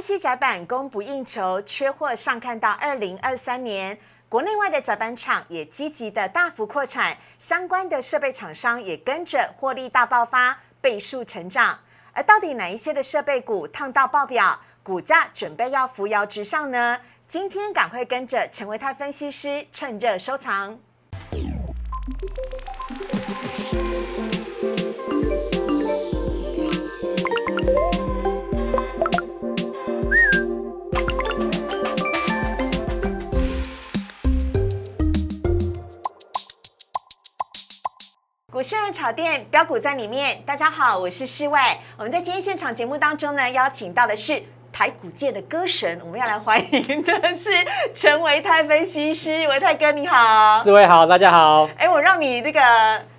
IC 窄板供不应求，缺货上看到二零二三年。国内外的窄板厂也积极的大幅扩产，相关的设备厂商也跟着获利大爆发，倍数成长。而到底哪一些的设备股烫到爆表，股价准备要扶摇直上呢？今天赶快跟着陈维泰分析师趁热收藏。股市人炒店标股在里面，大家好，我是世外。我们在今天现场节目当中呢，邀请到的是台股界的歌神，我们要来欢迎的是陈维泰分析师，维泰哥你好，四位好，大家好。哎，我让你这个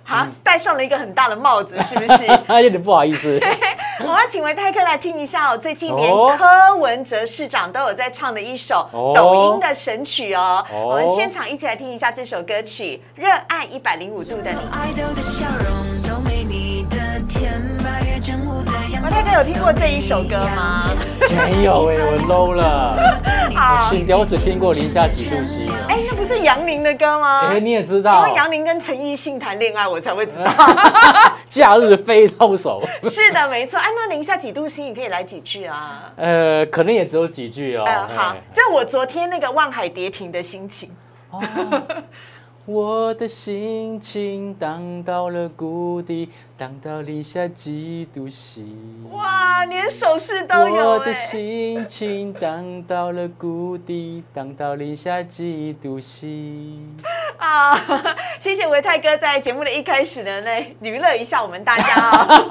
啊戴上了一个很大的帽子，是不是？有点不好意思。我要请维泰克来听一下哦，最近连柯文哲市长都有在唱的一首抖音的神曲哦。我们现场一起来听一下这首歌曲《热爱一百零五度的你》。维泰哥有听过这一首歌吗？没有哎，我 low 了。好，我只听过零下几度 C。哎，那不是杨林的歌吗？哎，你也知道，因为杨林跟陈奕迅谈恋爱，我才会知道。假日飞到手。是的，没错。哎，那零下几度 C，你可以来几句啊？呃，可能也只有几句哦。好，这我昨天那个望海跌停的心情。我的心情荡到了谷底，荡到零下几度 C。哇，连手势都有我的心情荡到了谷底，荡到零下几度 C。啊，谢谢维泰哥在节目的一开始呢，来娱乐一下我们大家哦。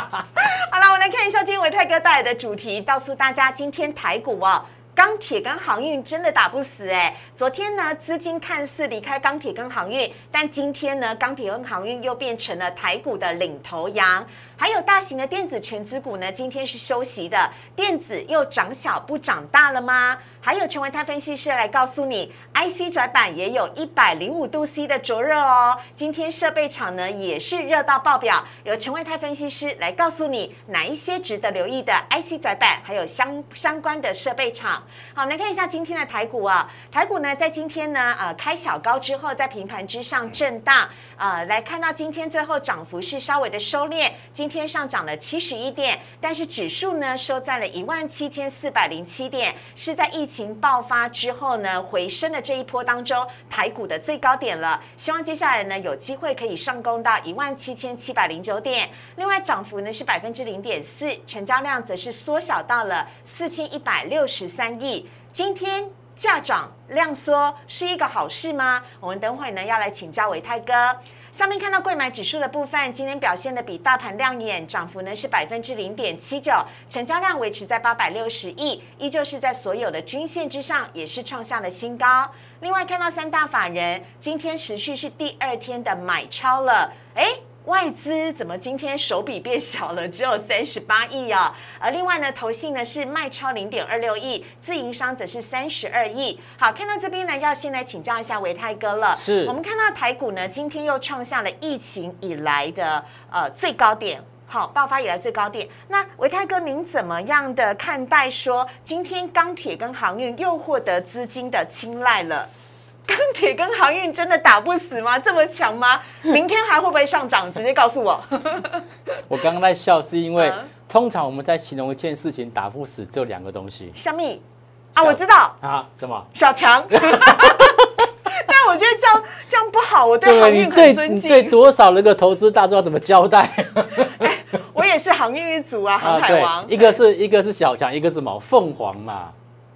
好了，我来看一下今天维泰哥带来的主题，告诉大家今天台股哦。钢铁跟航运真的打不死哎！昨天呢，资金看似离开钢铁跟航运，但今天呢，钢铁跟航运又变成了台股的领头羊。还有大型的电子全资股呢，今天是休息的，电子又长小不长大了吗？还有陈维泰分析师来告诉你，IC 转板也有一百零五度 C 的灼热哦。今天设备厂呢也是热到爆表，有陈维泰分析师来告诉你哪一些值得留意的 IC 转板，还有相相关的设备厂。好，我们来看一下今天的台股啊，台股呢在今天呢呃开小高之后，在平盘之上震荡，呃来看到今天最后涨幅是稍微的收敛，今天上涨了七十一点，但是指数呢收在了一万七千四百零七点，是在疫情爆发之后呢，回升的这一波当中，台股的最高点了。希望接下来呢，有机会可以上攻到一万七千七百零九点。另外，涨幅呢是百分之零点四，成交量则是缩小到了四千一百六十三亿。今天价涨量缩是一个好事吗？我们等会呢要来请教维泰哥。上面看到贵买指数的部分，今天表现的比大盘亮眼，涨幅呢是百分之零点七九，成交量维持在八百六十亿，依旧是在所有的均线之上，也是创下了新高。另外看到三大法人今天持续是第二天的买超了，哎。外资怎么今天手笔变小了，只有三十八亿啊？而另外呢，投信呢是卖超零点二六亿，自营商则是三十二亿。好，看到这边呢，要先来请教一下维泰哥了。是，我们看到台股呢，今天又创下了疫情以来的呃最高点，好，爆发以来最高点。那维泰哥，您怎么样的看待说，今天钢铁跟航运又获得资金的青睐了？钢铁跟航运真的打不死吗？这么强吗？明天还会不会上涨？直接告诉我。我刚刚在笑，是因为通常我们在形容一件事情打不死，只有两个东西。小米啊，我知道啊，什么？小强。但我觉得这样这样不好，我对航运很尊敬。对多少那个投资大众要怎么交代？我也是航运一族啊，航海王。一个是一个是小强，一个是毛凤凰嘛。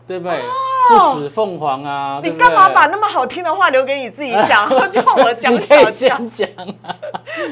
对不对？不死凤凰啊！你干嘛把那么好听的话留给你自己讲，叫我讲小讲讲啊？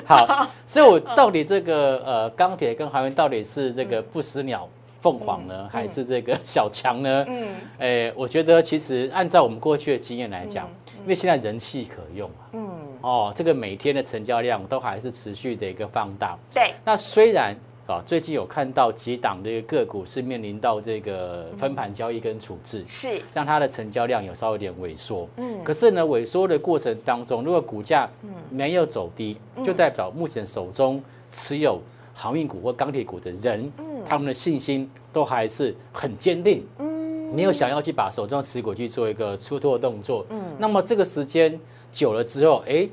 好，所以我到底这个呃钢铁跟航运到底是这个不死鸟凤凰呢，还是这个小强呢？嗯，哎，我觉得其实按照我们过去的经验来讲，因为现在人气可用啊，嗯，哦，这个每天的成交量都还是持续的一个放大。对，那虽然。啊，最近有看到几档的个股是面临到这个分盘交易跟处置，是。让它的成交量有稍微有点萎缩。嗯，可是呢，萎缩的过程当中，如果股价没有走低，就代表目前手中持有航运股或钢铁股的人，他们的信心都还是很坚定，嗯，没有想要去把手中持股去做一个出脱动作，嗯，那么这个时间久了之后，哎，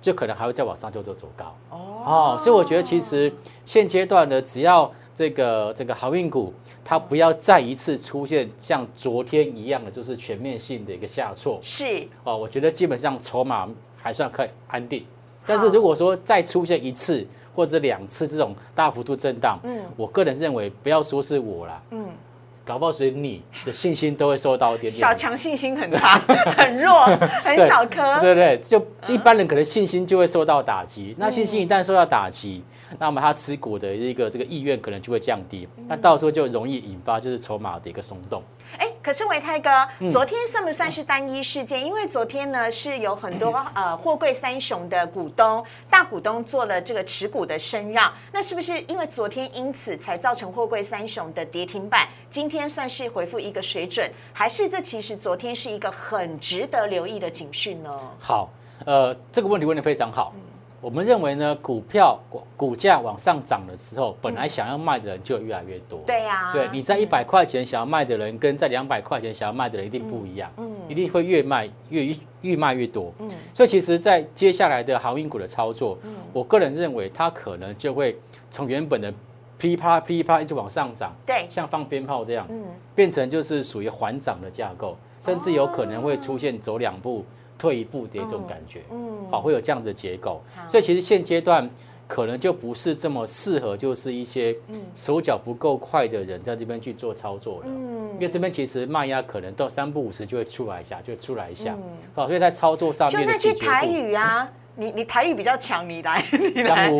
就可能还会再往上就走走高，哦，所以我觉得其实现阶段呢，只要这个这个航运股。它不要再一次出现像昨天一样的，就是全面性的一个下挫。是哦，我觉得基本上筹码还算可以安定。但是如果说再出现一次或者两次这种大幅度震荡，嗯，我个人认为不要说是我啦，嗯，搞不好是你的信心都会受到一点点。小强信心很差，很弱，很小颗。对对，就一般人可能信心就会受到打击。那信心一旦受到打击。那么他持股的一个这个意愿可能就会降低，那到时候就容易引发就是筹码的一个松动。哎，可是维泰哥，昨天算不算是单一事件？因为昨天呢是有很多呃货柜三雄的股东大股东做了这个持股的升让，那是不是因为昨天因此才造成货柜三雄的跌停板？今天算是回复一个水准，还是这其实昨天是一个很值得留意的警讯呢？好，呃，这个问题问的非常好。我们认为呢，股票股股价往上涨的时候，本来想要卖的人就越来越多。对呀，对，你在一百块钱想要卖的人，跟在两百块钱想要卖的人一定不一样，嗯，一定会越卖越越卖越多。嗯，所以其实，在接下来的航运股的操作，嗯，我个人认为它可能就会从原本的噼啪噼啪一直往上涨，对，像放鞭炮这样，嗯，变成就是属于缓涨的架构，甚至有可能会出现走两步。退一步的一种感觉，嗯，好，会有这样的结构，所以其实现阶段可能就不是这么适合，就是一些手脚不够快的人在这边去做操作了，嗯，因为这边其实卖压可能到三不五十就会出来一下，就出来一下，好，所以在操作上面就那句台语啊。你你台语比较强，你来，你来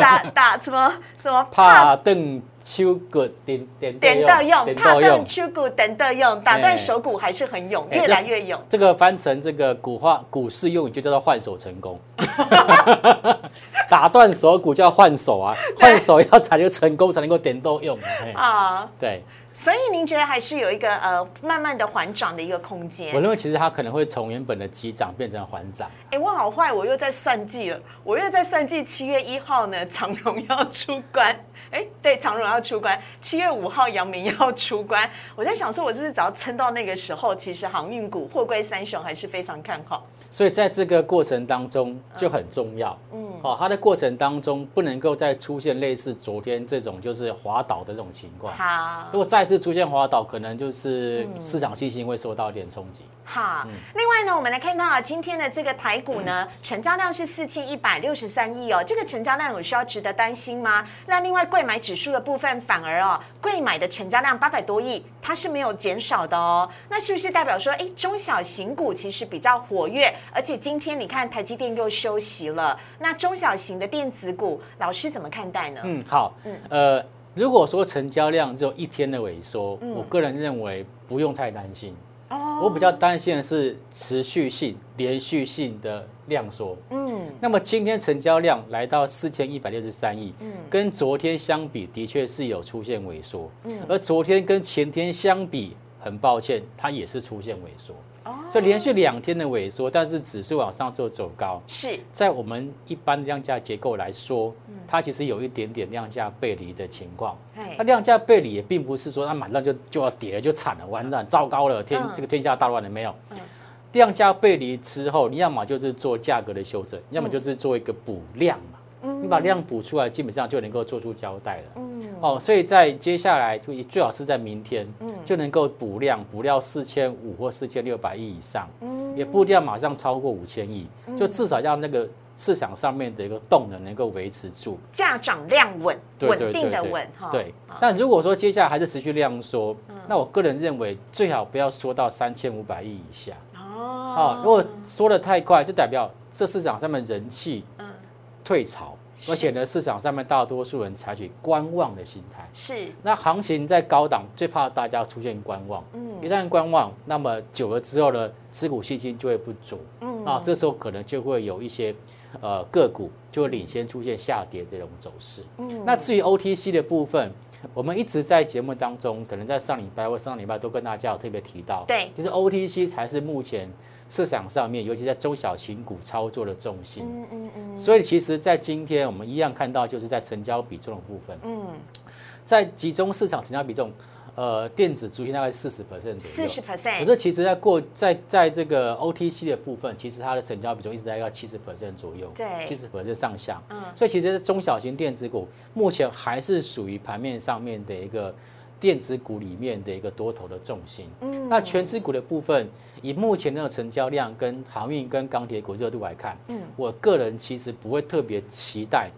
打打什么什么？怕断手骨，点点点到用，怕断手骨，点到用，打断手骨还是很勇，越来越勇。这个翻成这个古话古式用语就叫做换手成功。打断手骨叫换手啊，换手要才能成功，才能够点到用啊。对。所以您觉得还是有一个呃慢慢的缓涨的一个空间？我认为其实它可能会从原本的急涨变成缓涨。哎，我好坏，我又在算计了，我又在算计七月一号呢，长荣要出关。哎，对，长荣要出关，七月五号阳明要出关。我在想说，我是不是只要撑到那个时候，其实航运股、货柜三雄还是非常看好。所以在这个过程当中就很重要，嗯，好，它的过程当中不能够再出现类似昨天这种就是滑倒的这种情况。好，如果再次出现滑倒，可能就是市场信心会受到一点冲击。好，另外呢，我们来看到啊，今天的这个台股呢，成交量是四千一百六十三亿哦，这个成交量有需要值得担心吗？那另外贵买指数的部分反而哦，贵买的成交量八百多亿，它是没有减少的哦，那是不是代表说，哎，中小型股其实比较活跃？而且今天你看台积电又休息了，那中小型的电子股，老师怎么看待呢？嗯，好，嗯，呃，如果说成交量只有一天的萎缩，我个人认为不用太担心。哦，我比较担心的是持续性、连续性的量缩。嗯，那么今天成交量来到四千一百六十三亿，嗯，跟昨天相比，的确是有出现萎缩。嗯，而昨天跟前天相比，很抱歉，它也是出现萎缩。所以连续两天的萎缩，但是指数往上做走高，是。在我们一般量价结构来说，它其实有一点点量价背离的情况。那量价背离也并不是说它马上就就要跌了就惨了，完蛋，糟糕了，天这个天下大乱了没有？量价背离之后，你要么就是做价格的修正，要么就是做一个补量嘛。你把量补出来，基本上就能够做出交代了。嗯，哦，所以在接下来就最好是在明天，嗯，就能够补量，补料四千五或四千六百亿以上，嗯，也不一定要马上超过五千亿，就至少要那个市场上面的一个动能能够维持住，价涨量稳，稳定的稳哈。对，但如果说接下来还是持续量缩，那我个人认为最好不要缩到三千五百亿以下。哦，如果缩的太快，就代表这市场上面人气。退潮，而且呢，市场上面大多数人采取观望的心态。是，那行情在高档，最怕大家出现观望。嗯，一旦观望，那么久了之后呢，持股信心就会不足。嗯，啊，这时候可能就会有一些呃个股就会领先出现下跌这种走势。嗯，那至于 OTC 的部分，我们一直在节目当中，可能在上礼拜或上礼拜都跟大家有特别提到。对，其实 OTC 才是目前。市场上面，尤其在中小型股操作的重心，嗯嗯嗯，所以其实，在今天我们一样看到，就是在成交比重的部分，嗯，在集中市场成交比重，呃，电子族群大概四十 percent 左右。四十 percent，可是其实，在过在在这个 OTC 的部分，其实它的成交比重一直在要七十 percent 左右，对。七十 percent 上下。嗯，所以其实中小型电子股目前还是属于盘面上面的一个电子股里面的一个多头的重心。嗯，那全指股的部分，以目前那个成交量跟航运跟钢铁股热度来看，嗯，我个人其实不会特别期待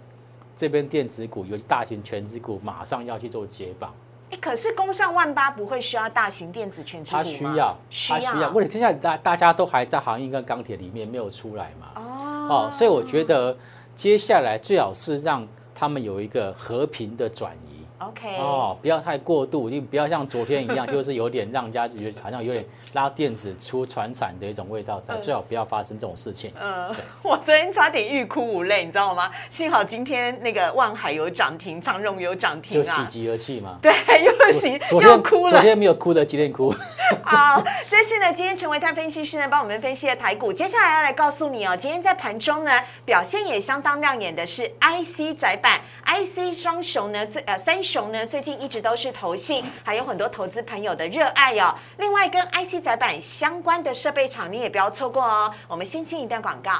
这边电子股，尤其大型全指股马上要去做接棒。哎，可是工上万八不会需要大型电子全指股它需要，它需要。问题现在大大家都还在航运跟钢铁里面没有出来嘛？哦，哦，所以我觉得接下来最好是让他们有一个和平的转移。OK，哦，不要太过度，就不要像昨天一样，就是有点让家觉得好像有点拉电子出船产的一种味道在，最好不要发生这种事情。嗯，我昨天差点欲哭无泪，你知道吗？幸好今天那个万海有涨停，长荣有涨停啊，就喜极而泣嘛。对，又喜又哭了。昨天没有哭的，今天哭。好，这是呢，今天陈维泰分析师呢帮我们分析的台股，接下来要来告诉你哦，今天在盘中呢表现也相当亮眼的是 IC 窄板，IC 双雄呢最呃三。熊呢，最近一直都是投信，还有很多投资朋友的热爱哦。另外，跟 IC 载板相关的设备厂，你也不要错过哦。我们先进一段广告，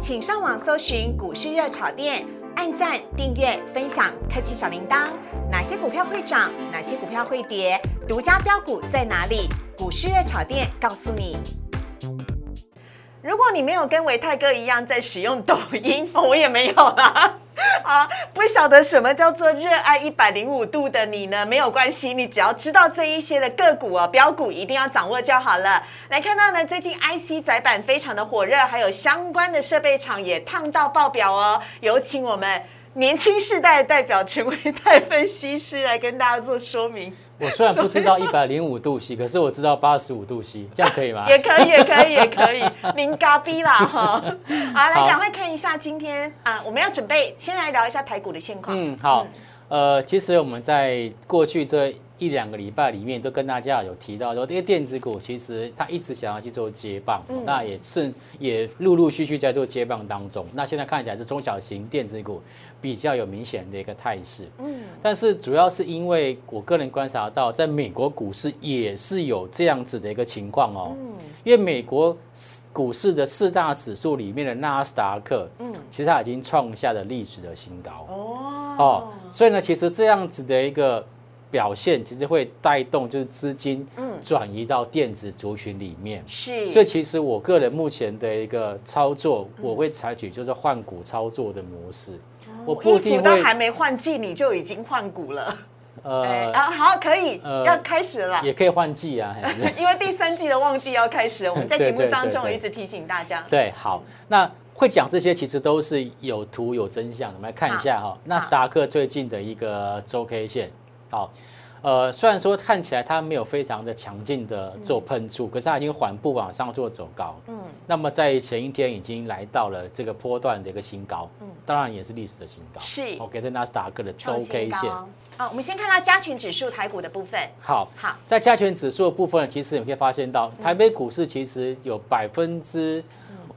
请上网搜寻股市热炒店，按赞、订阅、分享，开启小铃铛。哪些股票会涨？哪些股票会跌？独家标股在哪里？股市热炒店告诉你。如果你没有跟维泰哥一样在使用抖音，我也没有啦。啊，不晓得什么叫做热爱一百零五度的你呢？没有关系，你只要知道这一些的个股哦，标股一定要掌握就好了。来看到呢，最近 IC 窄板非常的火热，还有相关的设备厂也烫到爆表哦。有请我们。年轻世代代表陈维泰分析师来跟大家做说明。我虽然不知道 一百零五度 C，可是我知道八十五度 C，这样可以吗？也可以，也可以，也可以。您嘎逼啦 哈！好，来赶快看一下今天啊，我们要准备先来聊一下台股的现况。嗯，好。呃，其实我们在过去这。一两个礼拜里面都跟大家有提到说，这些电子股其实它一直想要去做接棒，那也是也陆陆续续在做接棒当中。那现在看起来是中小型电子股比较有明显的一个态势。嗯，但是主要是因为我个人观察到，在美国股市也是有这样子的一个情况哦。嗯，因为美国股市的四大指数里面的纳斯达克，嗯，其实它已经创下了历史的新高。哦，哦，所以呢，其实这样子的一个。表现其实会带动，就是资金转移到电子族群里面。是，所以其实我个人目前的一个操作，我会采取就是换股操作的模式。我不一定都还没换季，你就已经换股了。呃，啊，好，可以，要开始了。也可以换季啊，因为第三季的旺季要开始，我们在节目当中一直提醒大家。对，好，那会讲这些其实都是有图有真相。我们来看一下哈，纳斯达克最近的一个周 K 线。好，呃，虽然说看起来它没有非常的强劲的做喷出，可是它已经缓步往上做走高。嗯，那么在前一天已经来到了这个波段的一个新高，嗯，当然也是历史的新高。是，OK，在纳斯达克的周 K 线。好，我们先看到加权指数台股的部分。好，好，在加权指数的部分，其实你可以发现到台北股市其实有百分之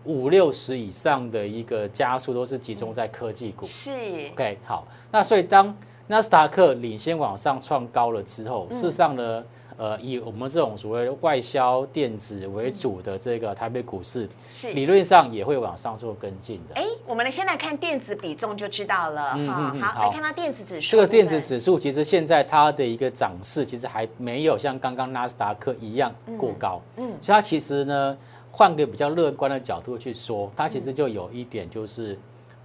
五六十以上的一个加速都是集中在科技股。是，OK，好，那所以当纳斯达克领先往上创高了之后，事实上呢，呃，以我们这种所谓外销电子为主的这个台北股市，是理论上也会往上做跟进的。哎，我们来先来看电子比重就知道了。嗯嗯好，来看到电子指数。这个电子指数其实现在它的一个涨势其实还没有像刚刚纳斯达克一样过高。嗯，所以它其实呢，换个比较乐观的角度去说，它其实就有一点就是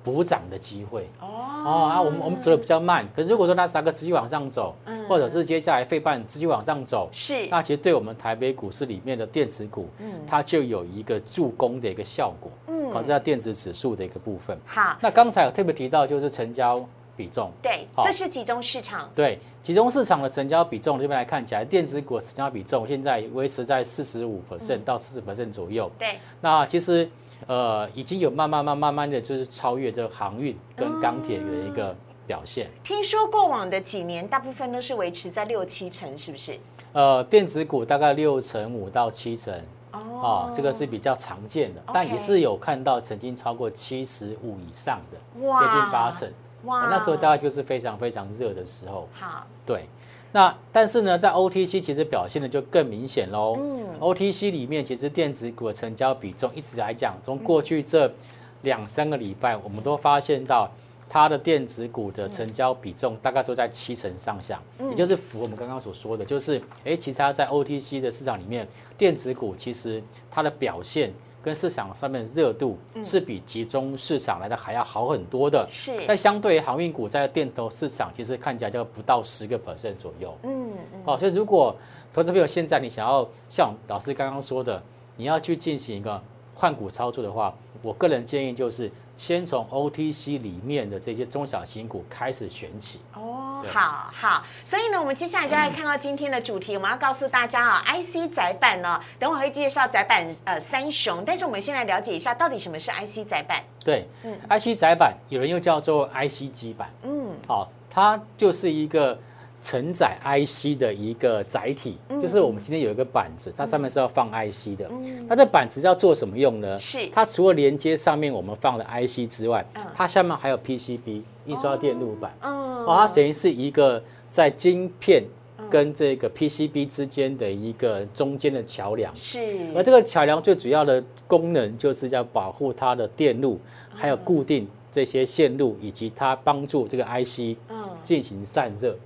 补涨的机会。哦。哦啊，我们我们走的比较慢，可是如果说那三个持续往上走，或者是接下来费半持续往上走，是，那其实对我们台北股市里面的电子股，嗯，它就有一个助攻的一个效果，嗯，好，这叫电子指数的一个部分。好，那刚才有特别提到就是成交比重，对，这是集中市场，对，集中市场的成交比重这边来看起来，电子股成交比重现在维持在四十五 percent 到四十 percent 左右，对，那其实。呃，已经有慢慢、慢、慢慢的就是超越这个航运跟钢铁的一个表现。听说过往的几年，大部分都是维持在六七成，是不是？呃，电子股大概六成五到七成，哦，这个是比较常见的，但也是有看到曾经超过七十五以上的，接近八成。哇那时候大概就是非常非常热的时候。好，对，那但是呢，在 OTC 其实表现的就更明显喽。嗯 OTC 里面其实电子股的成交比重一直来讲，从过去这两三个礼拜，我们都发现到它的电子股的成交比重大概都在七成上下，也就是符合我们刚刚所说的，就是哎，其实它在 OTC 的市场里面，电子股其实它的表现。跟市场上面的热度是比集中市场来的还要好很多的，是，但相对于航运股在电投市场，其实看起来就不到十个 percent 左右。嗯嗯，哦，所以如果投资朋友现在你想要像老师刚刚说的，你要去进行一个换股操作的话，我个人建议就是先从 OTC 里面的这些中小型股开始选起。哦，好好，所以呢，我们接下来就来看到今天的主题，我们要告诉大家啊，IC 窄板呢，等会儿会介绍窄板呃三雄，但是我们先来了解一下到底什么是 IC 窄板。对嗯，IC 窄板有人又叫做 IC 基板，嗯，好、它就是一个承载 IC 的一个载体，嗯就是我们今天有一个板子，它上面是要放 IC 的。那这板子要做什么用呢？是它除了连接上面我们放的 IC 之外嗯，它下面还有 PCB 印刷电路板。嗯哦，它等于是一个在晶片跟这个 PCB 之间的一个中间的桥梁。是，而这个桥梁最主要的功能就是要保护它的电路，还有固定这些线路，以及它帮助这个 IC 嗯进行散热。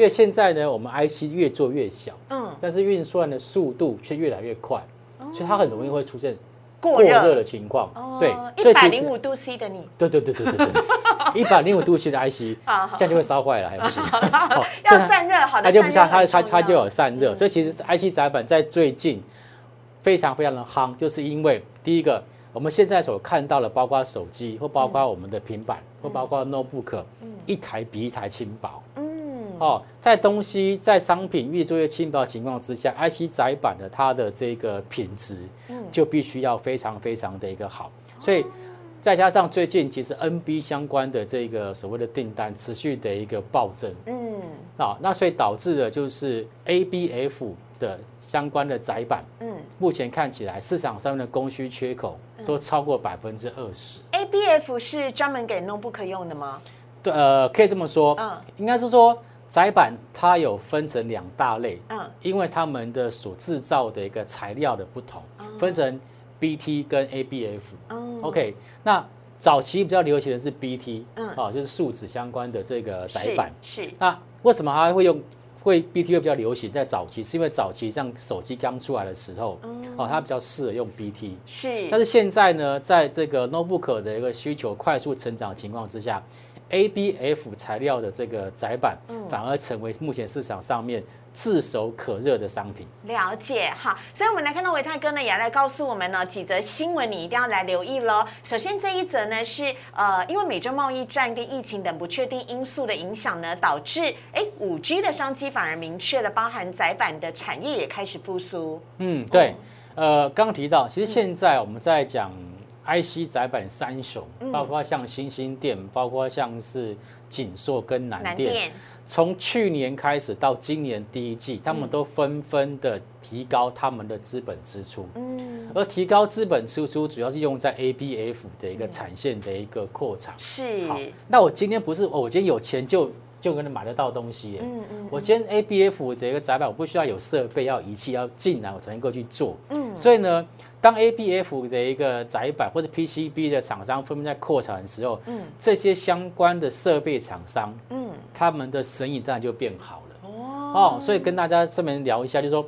因为现在呢，我们 IC 越做越小，嗯，但是运算的速度却越来越快，所以它很容易会出现过过热热的情况。哦对，一百零五度 C 的你，对对对对对对，一百零五度 C 的 IC，这样就会烧坏了，还不行。哦要散热，好的，它就不像它它它就有散热，所以其实 IC 载板在最近非常非常的夯，就是因为第一个，我们现在所看到的，包括手机或包括我们的平板或包括 notebook，一台比一台轻薄。嗯哦，在东西在商品越做越轻薄的情况之下，IC 载板的它的这个品质就必须要非常非常的一个好，所以再加上最近其实 NB 相关的这个所谓的订单持续的一个暴增，嗯。啊，那所以导致的就是 ABF 的相关的载板，嗯。目前看起来市场上面的供需缺口都超过百分之二十。，ABF 是专门给 notebook 用的吗？对，呃，可以这么说，嗯。应该是说载板它有分成两大类，嗯因为他们的所制造的一个材料的不同，分成 BT 跟 ABF。嗯 OK，那早期比较流行的是 BT，嗯啊，就是树脂相关的这个窄板。是是那为什么它会用会 BT 会比较流行？在早期是因为早期像手机刚出来的时候，哦，它比较适合用 BT。是，但是现在呢，在这个 notebook 的一个需求快速成长的情况之下，ABF 材料的这个窄板反而成为目前市场上面炙手可热的商品。了解哈，所以我们来看到维泰哥呢，也来告诉我们呢几则新闻，你一定要来留意喽。首先这一则呢是呃，因为美洲贸易战跟疫情等不确定因素的影响呢，导致哎五 G 的商机反而明确了，包含窄板的产业也开始复苏。嗯，对，呃，刚刚提到，其实现在我们在讲 IC 窄板三雄，包括像星星电，包括像是锦硕跟南电，从去年开始到今年第一季，他们都纷纷的提高他们的资本支出。嗯而提高资本支出，主要是用在 ABF 的一个产线的一个扩产。是好，那我今天不是，哦我今天有钱就就可能买得到东西耶。嗯嗯我今天 ABF 的一个窄板，我不需要有设备、要仪器要进来，我才能够去做。嗯所以呢，当 ABF 的一个载板或者 PCB 的厂商纷纷在扩产的时候，嗯。这些相关的设备厂商，嗯。他们的生意当然就变好了。哦。哦，所以跟大家这边聊一下，就是说，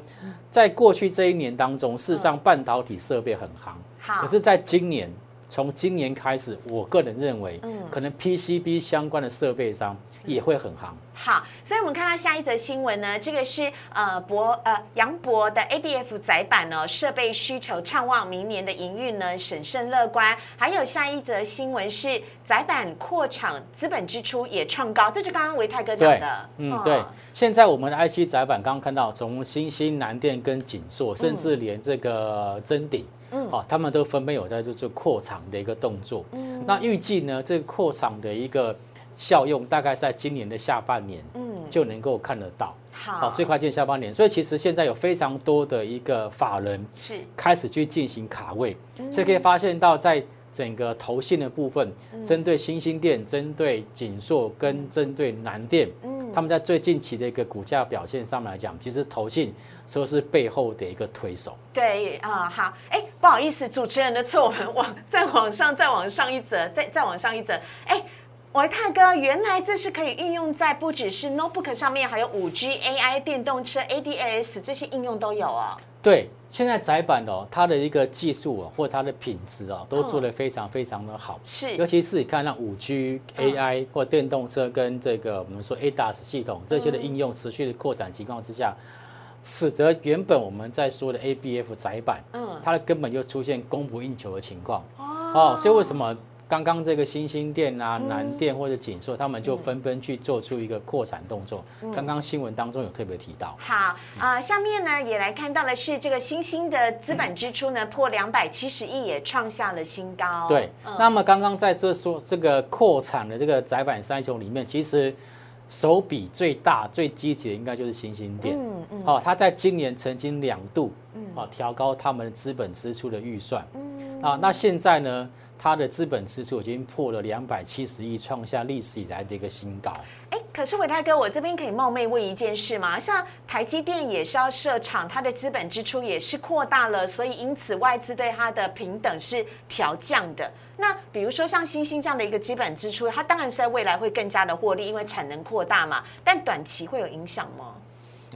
在过去这一年当中，事实上半导体设备很行，好。可是在今年，从今年开始，我个人认为，嗯。可能 PCB 相关的设备商也会很行。好，所以我们看到下一则新闻呢，这个是呃博呃杨博的 ABF 载板呢，设备需求畅旺，明年的营运呢审慎乐观。还有下一则新闻是载板扩厂，资本支出也创高，这就刚刚维泰哥讲的，，嗯，哦对。现在我们的 IC 载板刚刚看到，从新兴、南电跟锦硕，甚至连这个真鼎。嗯哦，他们都分别有在做做扩厂的一个动作。嗯那预计呢，这个扩厂的一个效用大概在今年的下半年嗯，就能够看得到。好，哦，最快见下半年。所以其实现在有非常多的一个法人是开始去进行卡位，嗯所以可以发现到在整个投信的部分，针对新兴店、针对锦硕跟针对南电，他们在最近期的一个股价表现上面来讲，其实投信说是背后的一个推手。对啊，好，哎，不好意思，主持人的错，我们往再往上，再往上一折，再再往上一折，哎。维泰哥，原来这是可以运用在不只是 notebook 上面，还有五 G、AI、电动车、ADAS 这些应用都有哦。对，现在窄板哦，它的一个技术啊，或它的品质啊，都做得非常非常的好。是，尤其是你看那五 G、AI 或电动车跟这个我们说 ADAS 系统这些的应用持续的扩展情况之下，使得原本我们在说的 ABF 窄板，嗯，它的根本就出现供不应求的情况。哦，所以为什么？刚刚这个新兴店啊、南店或者锦硕，他们就纷纷去做出一个扩产动作。刚刚新闻当中有特别提到。好，呃，下面呢也来看到的是这个新兴的资本支出呢破两百七十亿，也创下了新高。对，那么刚刚在这说这个扩产的这个窄板三雄里面，其实手笔最大、最积极的应该就是新兴店。嗯嗯。哦，他在今年曾经两度啊调高他们资本支出的预算。嗯。啊，那现在呢？它的资本支出已经破了两百七十亿，创下历史以来的一个新高。哎，可是伟泰哥，我这边可以冒昧问一件事吗？像台积电也是要设厂，它的资本支出也是扩大了，所以因此外资对它的平等是调降的。那比如说像星星这样的一个基本支出，它当然是在未来会更加的获利，因为产能扩大嘛。但短期会有影响吗？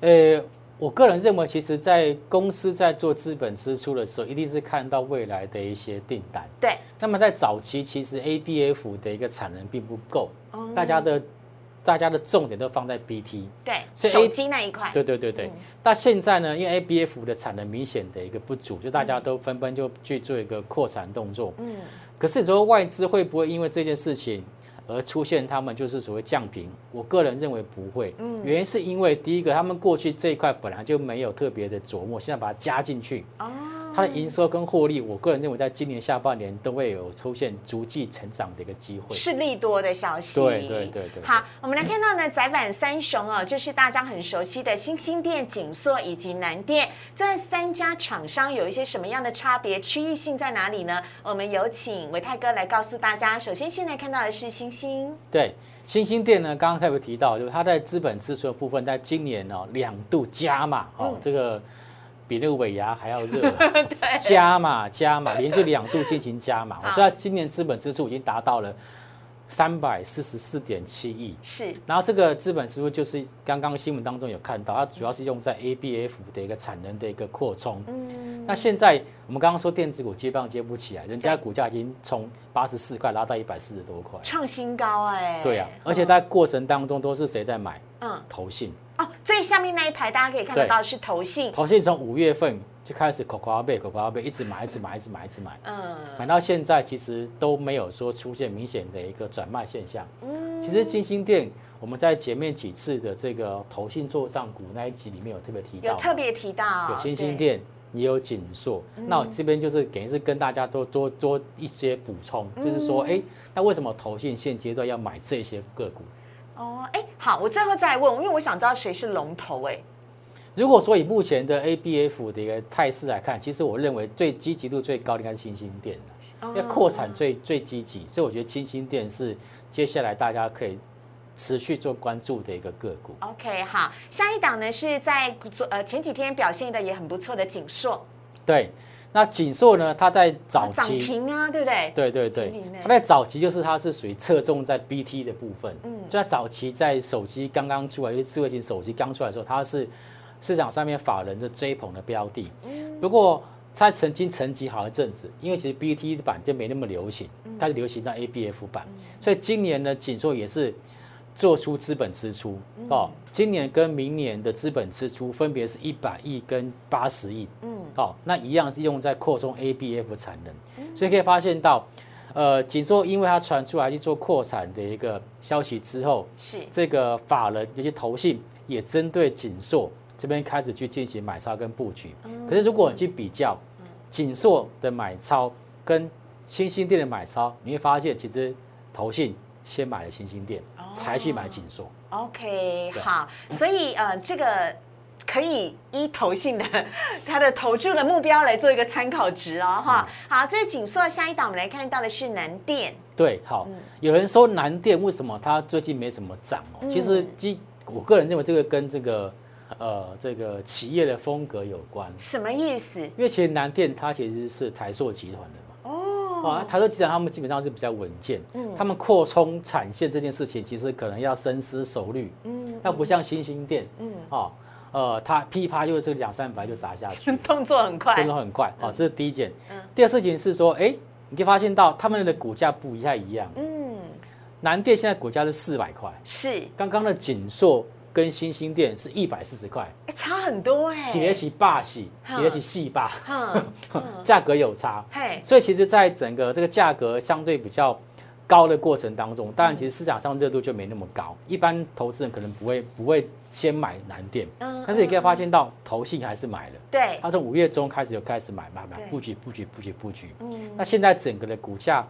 呃。我个人认为，其实，在公司在做资本支出的时候，一定是看到未来的一些订单。对。那么在早期，其实 A B F 的一个产能并不够，大家的大家的重点都放在 B T。对。手机那一块。对对对对。那现在呢？因为 A B F 的产能明显的一个不足，就大家都纷纷就去做一个扩产动作。嗯。可是你说外资会不会因为这件事情？而出现他们就是所谓降频，我个人认为不会，原因是因为第一个，他们过去这一块本来就没有特别的琢磨，现在把它加进去。它的营收跟获利，我个人认为在今年下半年都会有出现逐季成长的一个机会，是利多的消息。对对对对。好，我们来看到呢，窄板三雄哦，就是大家很熟悉的新兴店、景硕以及南电，这三家厂商有一些什么样的差别？区域性在哪里呢？我们有请维泰哥来告诉大家。首先，现在看到的是新兴。对，新兴店呢，刚刚特别提到，就是它在资本支出的部分，在今年哦两度加码哦，这个。比那个尾牙还要热，加码加码，连续两度进行加码。我说今年资本支出已经达到了三百四十四点七亿，是。然后这个资本支出就是刚刚新闻当中有看到，它主要是用在 ABF 的一个产能的一个扩充。嗯。那现在我们刚刚说电子股接棒接不起来，人家股价已经从八十四块拉到一百四十多块，创新高哎。对啊，而且在过程当中都是谁在买？嗯，投信。哦，最下面那一排大家可以看得到是投信，投信从五月份就开始口口阿贝口口阿贝一直买一直买一直买一直买，嗯，买到现在其实都没有说出现明显的一个转卖现象。嗯，其实金星店我们在前面几次的这个投信做账股那一集里面有特别提到，有特别提到有新星店也有紧缩，那我这边就是等于是跟大家多多多一些补充，就是说，哎，那为什么投信现阶段要买这些个股？哦，哎，好，我最后再问，因为我想知道谁是龙头哎。如果说以目前的 ABF 的一个态势来看，其实我认为最积极度最高的应该是新兴店因为扩产最最积极，所以我觉得新兴店是接下来大家可以持续做关注的一个个股。OK，好，下一档呢是在昨呃前几天表现的也很不错的锦硕。对。那锦硕呢？它在早期涨停啊，对不对？对对对，它在早期就是它是属于侧重在 BT 的部分。嗯，就在早期在手机刚刚出来，因为智慧型手机刚出来的时候，它是市场上面法人的追捧的标的。嗯，不过它曾经沉寂好一阵子，因为其实 BT 版就没那么流行，它是流行在 ABF 版。所以今年呢，锦硕也是。做出资本支出。哦，今年跟明年的资本支出分别是一百亿跟八十亿，嗯，好，那一样是用在扩充 ABF 产能，所以可以发现到，呃，锦硕因为它传出来去做扩产的一个消息之后，是。这个法人有些投信也针对锦硕这边开始去进行买超跟布局，可是如果你去比较锦硕的买超跟新兴店的买超，你会发现其实投信先买了新兴店。才去买锦硕。OK，好，所以呃，这个。可以依投信的它的投注的目标来做一个参考值哦，哈。好，这是锦硕，下一档我们来看到的是南电。对，好，有人说南电为什么它最近没什么涨哦？其实基，我个人认为这个跟这个呃这个企业的风格有关。什么意思？因为其实南电它其实是台塑集团的。啊，台塑集团他们基本上是比较稳健，嗯，他们扩充产线这件事情其实可能要深思熟虑，嗯，但不像新兴店，嗯，哦，呃，它噼啪就是两三百就砸下去，动作很快，动作很快，哦，这是第一件，嗯，第二事情是说，哎，你可以发现到他们的股价不太一样，嗯，南电现在股价是四百块，是，刚刚的锦硕。跟新兴店是一百四十块，哎，差很多哎。几年起霸喜，几年起细霸，价格有差。嘿，所以其实，在整个这个价格相对比较高的过程当中，当然其实市场上热度就没那么高。一般投资人可能不会不会先买南店，嗯，但是你可以发现到投信还是买了。对，他从五月中开始就开始买买买布局布局布局布局。嗯，那现在整个的股价。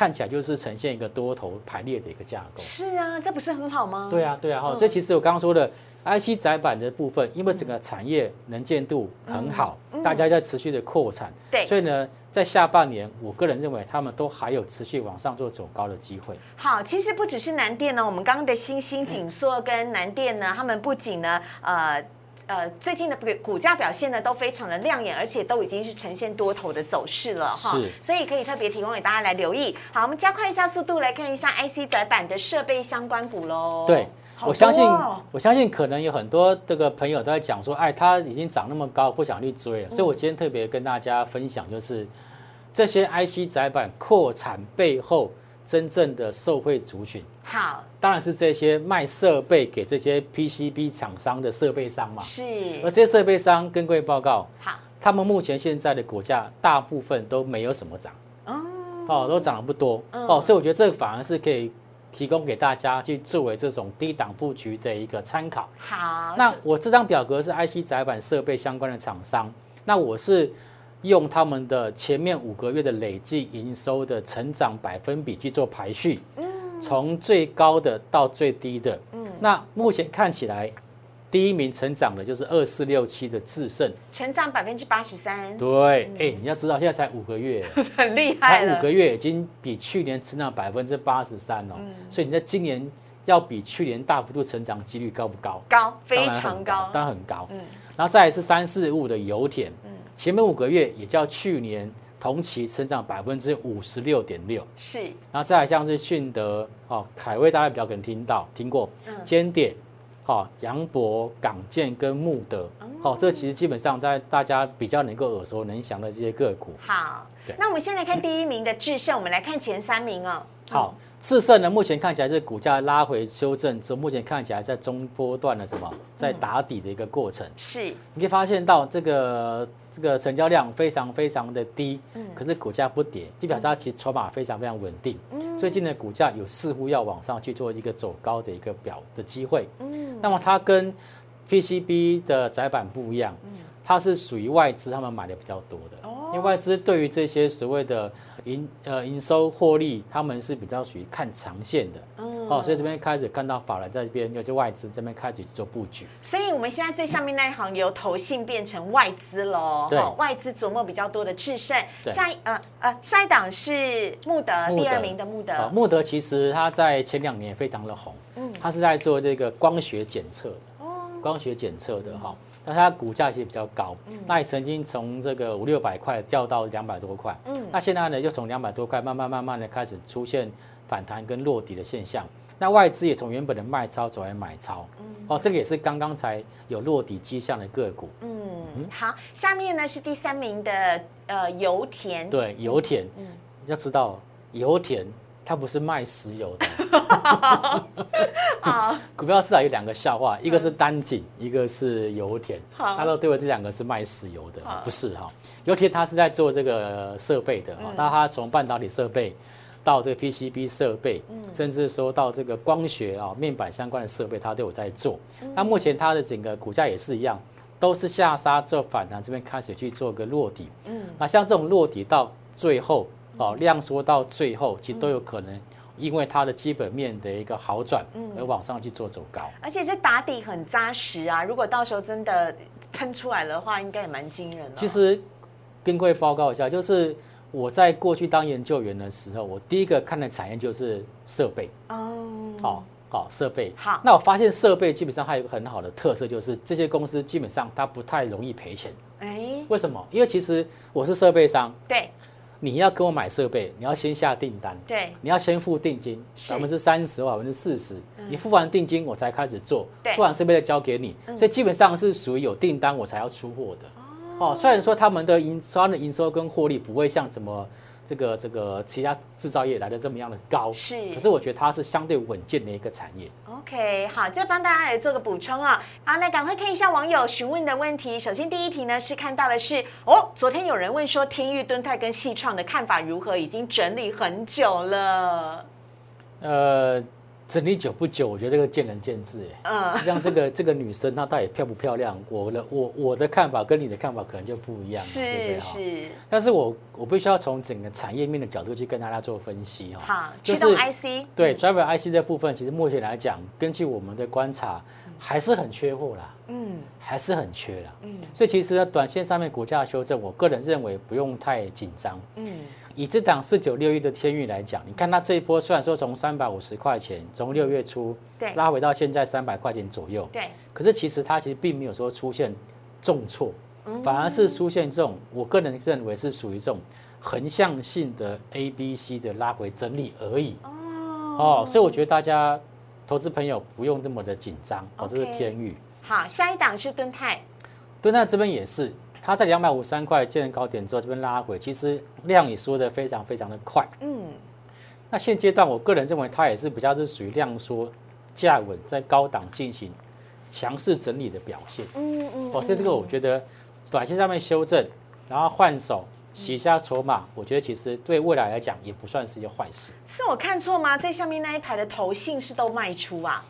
看起来就是呈现一个多头排列的一个架构。是啊，这不是很好吗？对啊，对啊，哈。所以其实我刚刚说的 IC 窄板的部分，因为整个产业能见度很好，大家在持续的扩产，对，所以呢，在下半年，我个人认为他们都还有持续往上做走高的机会。好，其实不只是南电呢，我们刚刚的新兴锦硕跟南电呢，他们不仅呢，呃。呃，最近的股股价表现呢都非常的亮眼，而且都已经是呈现多头的走势了哈，所以可以特别提供给大家来留意。好，我们加快一下速度来看一下 IC 载板的设备相关股喽。对，我相信，我相信可能有很多这个朋友都在讲说，哎，它已经涨那么高，不想去追了。所以我今天特别跟大家分享，就是这些 IC 窄板扩产背后真正的受惠族群。好，当然是这些卖设备给这些 PCB 厂商的设备商嘛。是，而这些设备商跟各位报告，好，他们目前现在的股价大部分都没有什么涨，哦，哦，都涨得不多，哦，所以我觉得这个反而是可以提供给大家去作为这种低档布局的一个参考。好，那我这张表格是 IC 载板设备相关的厂商，那我是用他们的前面五个月的累计营收的成长百分比去做排序。从最高的到最低的，嗯，那目前看起来，第一名成长的就是二四六七的智胜，成长百分之八十三。对，哎，你要知道现在才五个月，很厉害才五个月已经比去年成长百分之八十三哦，所以你在今年要比去年大幅度成长几率高不高？高，非常高，当然很高。嗯，然后再来是三四五的油田，嗯，前面五个月也叫去年。同期成长百分之五十六点六，是，然后再来像是迅德、哦凯威，大家比较可能听到听过，尖点，好杨博、港建跟穆德，好，这其实基本上在大家比较能够耳熟能详的这些个股。好，那我们先来看第一名的智胜，我们来看前三名哦。好，智胜呢，目前看起来是股价拉回修正之后，目前看起来在中波段的什么，在打底的一个过程。是，你可以发现到这个这个成交量非常非常的低，嗯，可是股价不跌，基本上它其实筹码非常非常稳定。嗯，最近的股价有似乎要往上去做一个走高的一个表的机会。嗯，那么它跟 PCB 的窄板不一样，嗯，它是属于外资他们买的比较多的。哦，因为外资对于这些所谓的营呃营收获利，他们是比较属于看长线的，哦，所以这边开始看到法人在这边有些外资这边开始做布局，所以我们现在最上面那一行由投信变成外资喽，对，外资琢磨比较多的智胜，下一呃呃下一档是穆德，第二名的穆德，穆德其实他在前两年非常的红，嗯，他是在做这个光学检测的，哦，光学检测的哈。那它股价其实比较高，那也曾经从这个五六百块掉到两百多块，嗯，那现在呢，就从两百多块慢慢慢慢的开始出现反弹跟落底的现象。那外资也从原本的卖超走来买超，嗯，哦，这个也是刚刚才有落底迹象的个股。嗯，好，下面呢是第三名的呃油田，对，油田，嗯，要知道油田。它不是卖石油的。股票市场有两个笑话，一个是单井，一个是油田。大家都对我这两个是卖石油的，不是哈。油田它是在做这个设备的，那它从半导体设备到这个 PCB 设备，甚至说到这个光学啊面板相关的设备，它都有在做。那目前它的整个股价也是一样，都是下杀之后反弹，这边开始去做个落底。嗯，那像这种落底到最后。哦，量缩到最后，其实都有可能因为它的基本面的一个好转，而往上去做走高。而且这打底很扎实啊！如果到时候真的喷出来的话，应该也蛮惊人的。其实跟各位报告一下，就是我在过去当研究员的时候，我第一个看的产业就是设备。哦，好，好设备。好，那我发现设备基本上还有一个很好的特色，就是这些公司基本上它不太容易赔钱。哎，为什么？因为其实我是设备商。对。你要跟我买设备，你要先下订单，对，你要先付定金，百分之三十或百分之四十，你付完定金我才开始做，做完设备再交给你，所以基本上是属于有订单我才要出货的。哦，虽然说他们的营收的营收跟获利不会像什么。这个这个其他制造业来的这么样的高，是，可是我觉得它是相对稳健的一个产业。OK，好，再帮大家来做个补充啊。好，那赶快看一下网友询问的问题。首先第一题呢是看到的是，哦，昨天有人问说天域、敦泰跟细创的看法如何？已经整理很久了。呃。整理久不久，我觉得这个见仁见智哎。嗯，像这个这个女生，她到底漂不漂亮？我的我我的看法跟你的看法可能就不一样，对不对？是。但是我我必须要从整个产业面的角度去跟大家做分析哈。好，驱动 IC。对，Driver IC 这部分，其实目前来讲，根据我们的观察，还是很缺货啦。嗯，还是很缺啦。嗯，所以其实短线上面股价修正，我个人认为不用太紧张。嗯。以这档四九六一的天域来讲，你看它这一波虽然说从三百五十块钱，从六月初对拉回到现在三百块钱左右，对，可是其实它其实并没有说出现重挫，反而是出现这种我个人认为是属于这种横向性的 A、B、C 的拉回整理而已。哦，哦，所以我觉得大家投资朋友不用这么的紧张。哦，这是天域。好，下一档是敦泰，敦泰这边也是。它在两百五十三块见高点之后，这边拉回，其实量也缩的非常非常的快。嗯，那现阶段我个人认为它也是比较是属于量缩价稳，在高档进行强势整理的表现。嗯嗯。哦，在这个我觉得短线上面修正，然后换手洗一下筹码，我觉得其实对未来来讲也不算是一件坏事。是我看错吗？在下面那一排的头信是都卖出啊？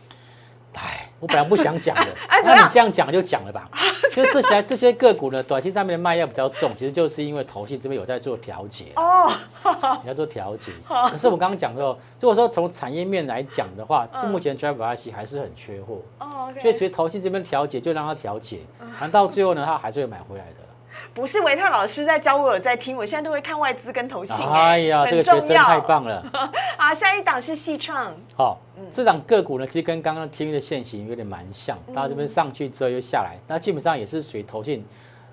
哎，我本来不想讲的，那你这样讲就讲了吧。就这些这些个股呢，短期上面的卖压比较重，其实就是因为投信这边有在做调节哦，你要做调节。可是我刚刚讲的，如果说从产业面来讲的话，就目前 Driver IC 还是很缺货哦，所以其实投信这边调节就让它调节，反到最后呢，它还是会买回来的。不是维特老师在教我有在听，我现在都会看外资跟投信。哎呀，这个学生太棒了。好，下一档是细创。好，这档个股呢，其实跟刚刚天域的线型有点蛮像，它这边上去之后又下来，那基本上也是属于投信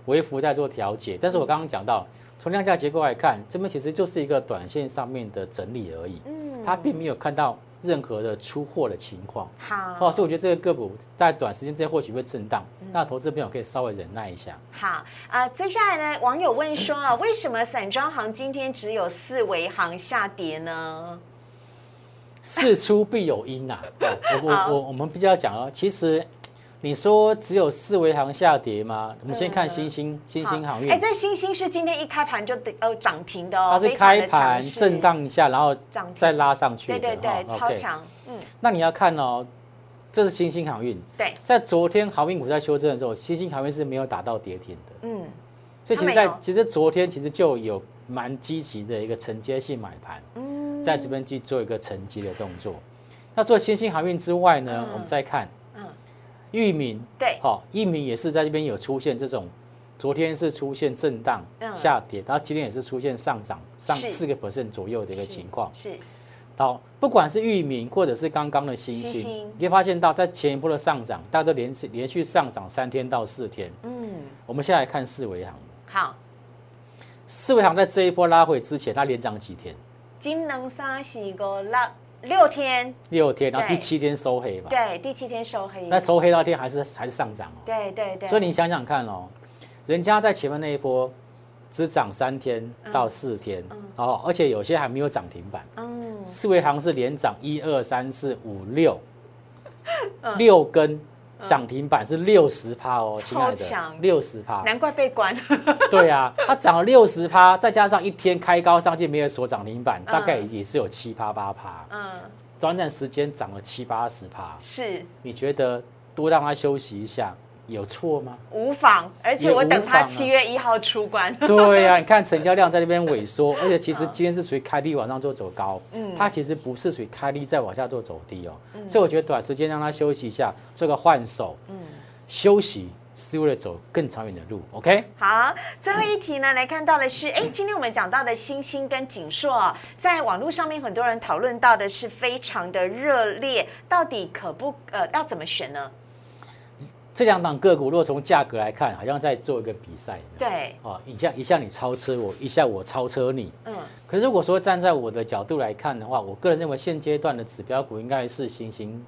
微幅在做调节。但是我刚刚讲到，从量价结构来看，这边其实就是一个短线上面的整理而已。嗯，它并没有看到。任何的出货的情况，好，所以我觉得这个个股在短时间之内或许会震荡，那投资朋友可以稍微忍耐一下。好，呃，接下来呢，网友问说啊，为什么散装行今天只有四维行下跌呢？事出必有因呐，我我我我们比较讲哦，其实。你说只有四维行下跌吗？我们先看新兴新兴航运。哎，这新兴是今天一开盘就呃涨停的哦，它是开盘震荡一下，然后再拉上去的，对对对，超强。嗯，那你要看哦，这是新兴航运。对，在昨天航运股在修正的时候，新兴航运是没有打到跌停的。嗯，所以其实，在其实昨天其实就有蛮积极的一个承接性买盘，嗯，在这边去做一个承接的动作。那除了新兴航运之外呢，我们再看。域名对，好，域名也是在这边有出现这种，昨天是出现震荡下跌，然后今天也是出现上涨，上四个 percent 左右的一个情况。是，好，不管是域名或者是刚刚的星星，你会发现到在前一波的上涨，大家都连续连续上涨三天到四天。嗯，我们现在来看四维行。好，四维行在这一波拉回之前，它连涨几天？金能三四个六。六天，六天，然后第七天收黑吧。对，第七天收黑。那收黑那天还是还是上涨哦。对对对。所以你想想看哦，人家在前面那一波只涨三天到四天，哦，而且有些还没有涨停板。嗯。四维行是连涨一二三四五六，六根。涨停板是六十趴哦，亲爱的，六十趴，难怪被关。对啊，它涨了六十趴，再加上一天开高上去没有锁涨停板，大概也是有七趴八趴。嗯，短短时间涨了七八十趴。是，你觉得多让它休息一下，有错吗？无妨，而且我等他七月一号出关。对呀、你看成交量在那边萎缩，而且其实今天是属于开低往上做走高，嗯它其实不是属于开低再往下做走低哦，所以我觉得短时间让它休息一下，做个换手，嗯休息是为了走更长远的路，OK？好，最后一题呢，来看到的是，哎，今天我们讲到的星星跟景硕哦，在网络上面很多人讨论到的是非常的热烈，到底可不呃要怎么选呢？这两档个股如果从价格来看，好像在做一个比赛，对，哦，一下一下你超车我，一下我超车你。嗯，可是如果说站在我的角度来看的话，我个人认为现阶段的指标股应该是星星，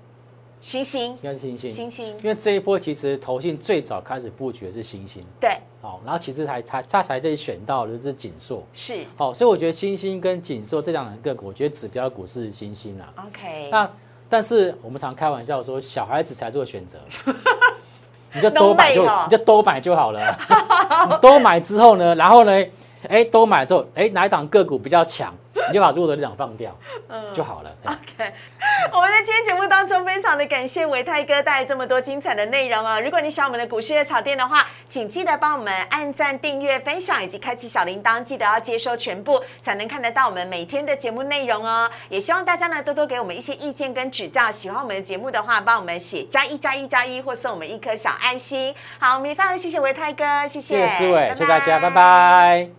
星星。应，该是星星，星星，因为这一波其实投信最早开始布局的是星星，对，好，然后其实才才他才这里选到的是锦硕，是。好，所以我觉得星星跟锦硕这两档个股，我觉得指标股是星星啊。OK，那但是我们常开玩笑说，小孩子才做选择，你就多买就你就多买就好了。你 多买之后呢，然后呢，哎，多买之后，哎，哪一档个股比较强，你就把弱的那档放掉，就好了。哎 OK，我们在今天节目当中非常的感谢维泰哥带来这么多精彩的内容哦。如果你喜欢我们的股市热炒店的话，请记得帮我们按赞、订阅、分享以及开启小铃铛，记得要接收全部，才能看得到我们每天的节目内容哦。也希望大家呢多多给我们一些意见跟指教。喜欢我们的节目的话，帮我们写加一加一加一，或送我们一颗小爱心。好，我们也非常谢谢维泰哥，谢谢，谢谢思伟，谢谢大家，拜拜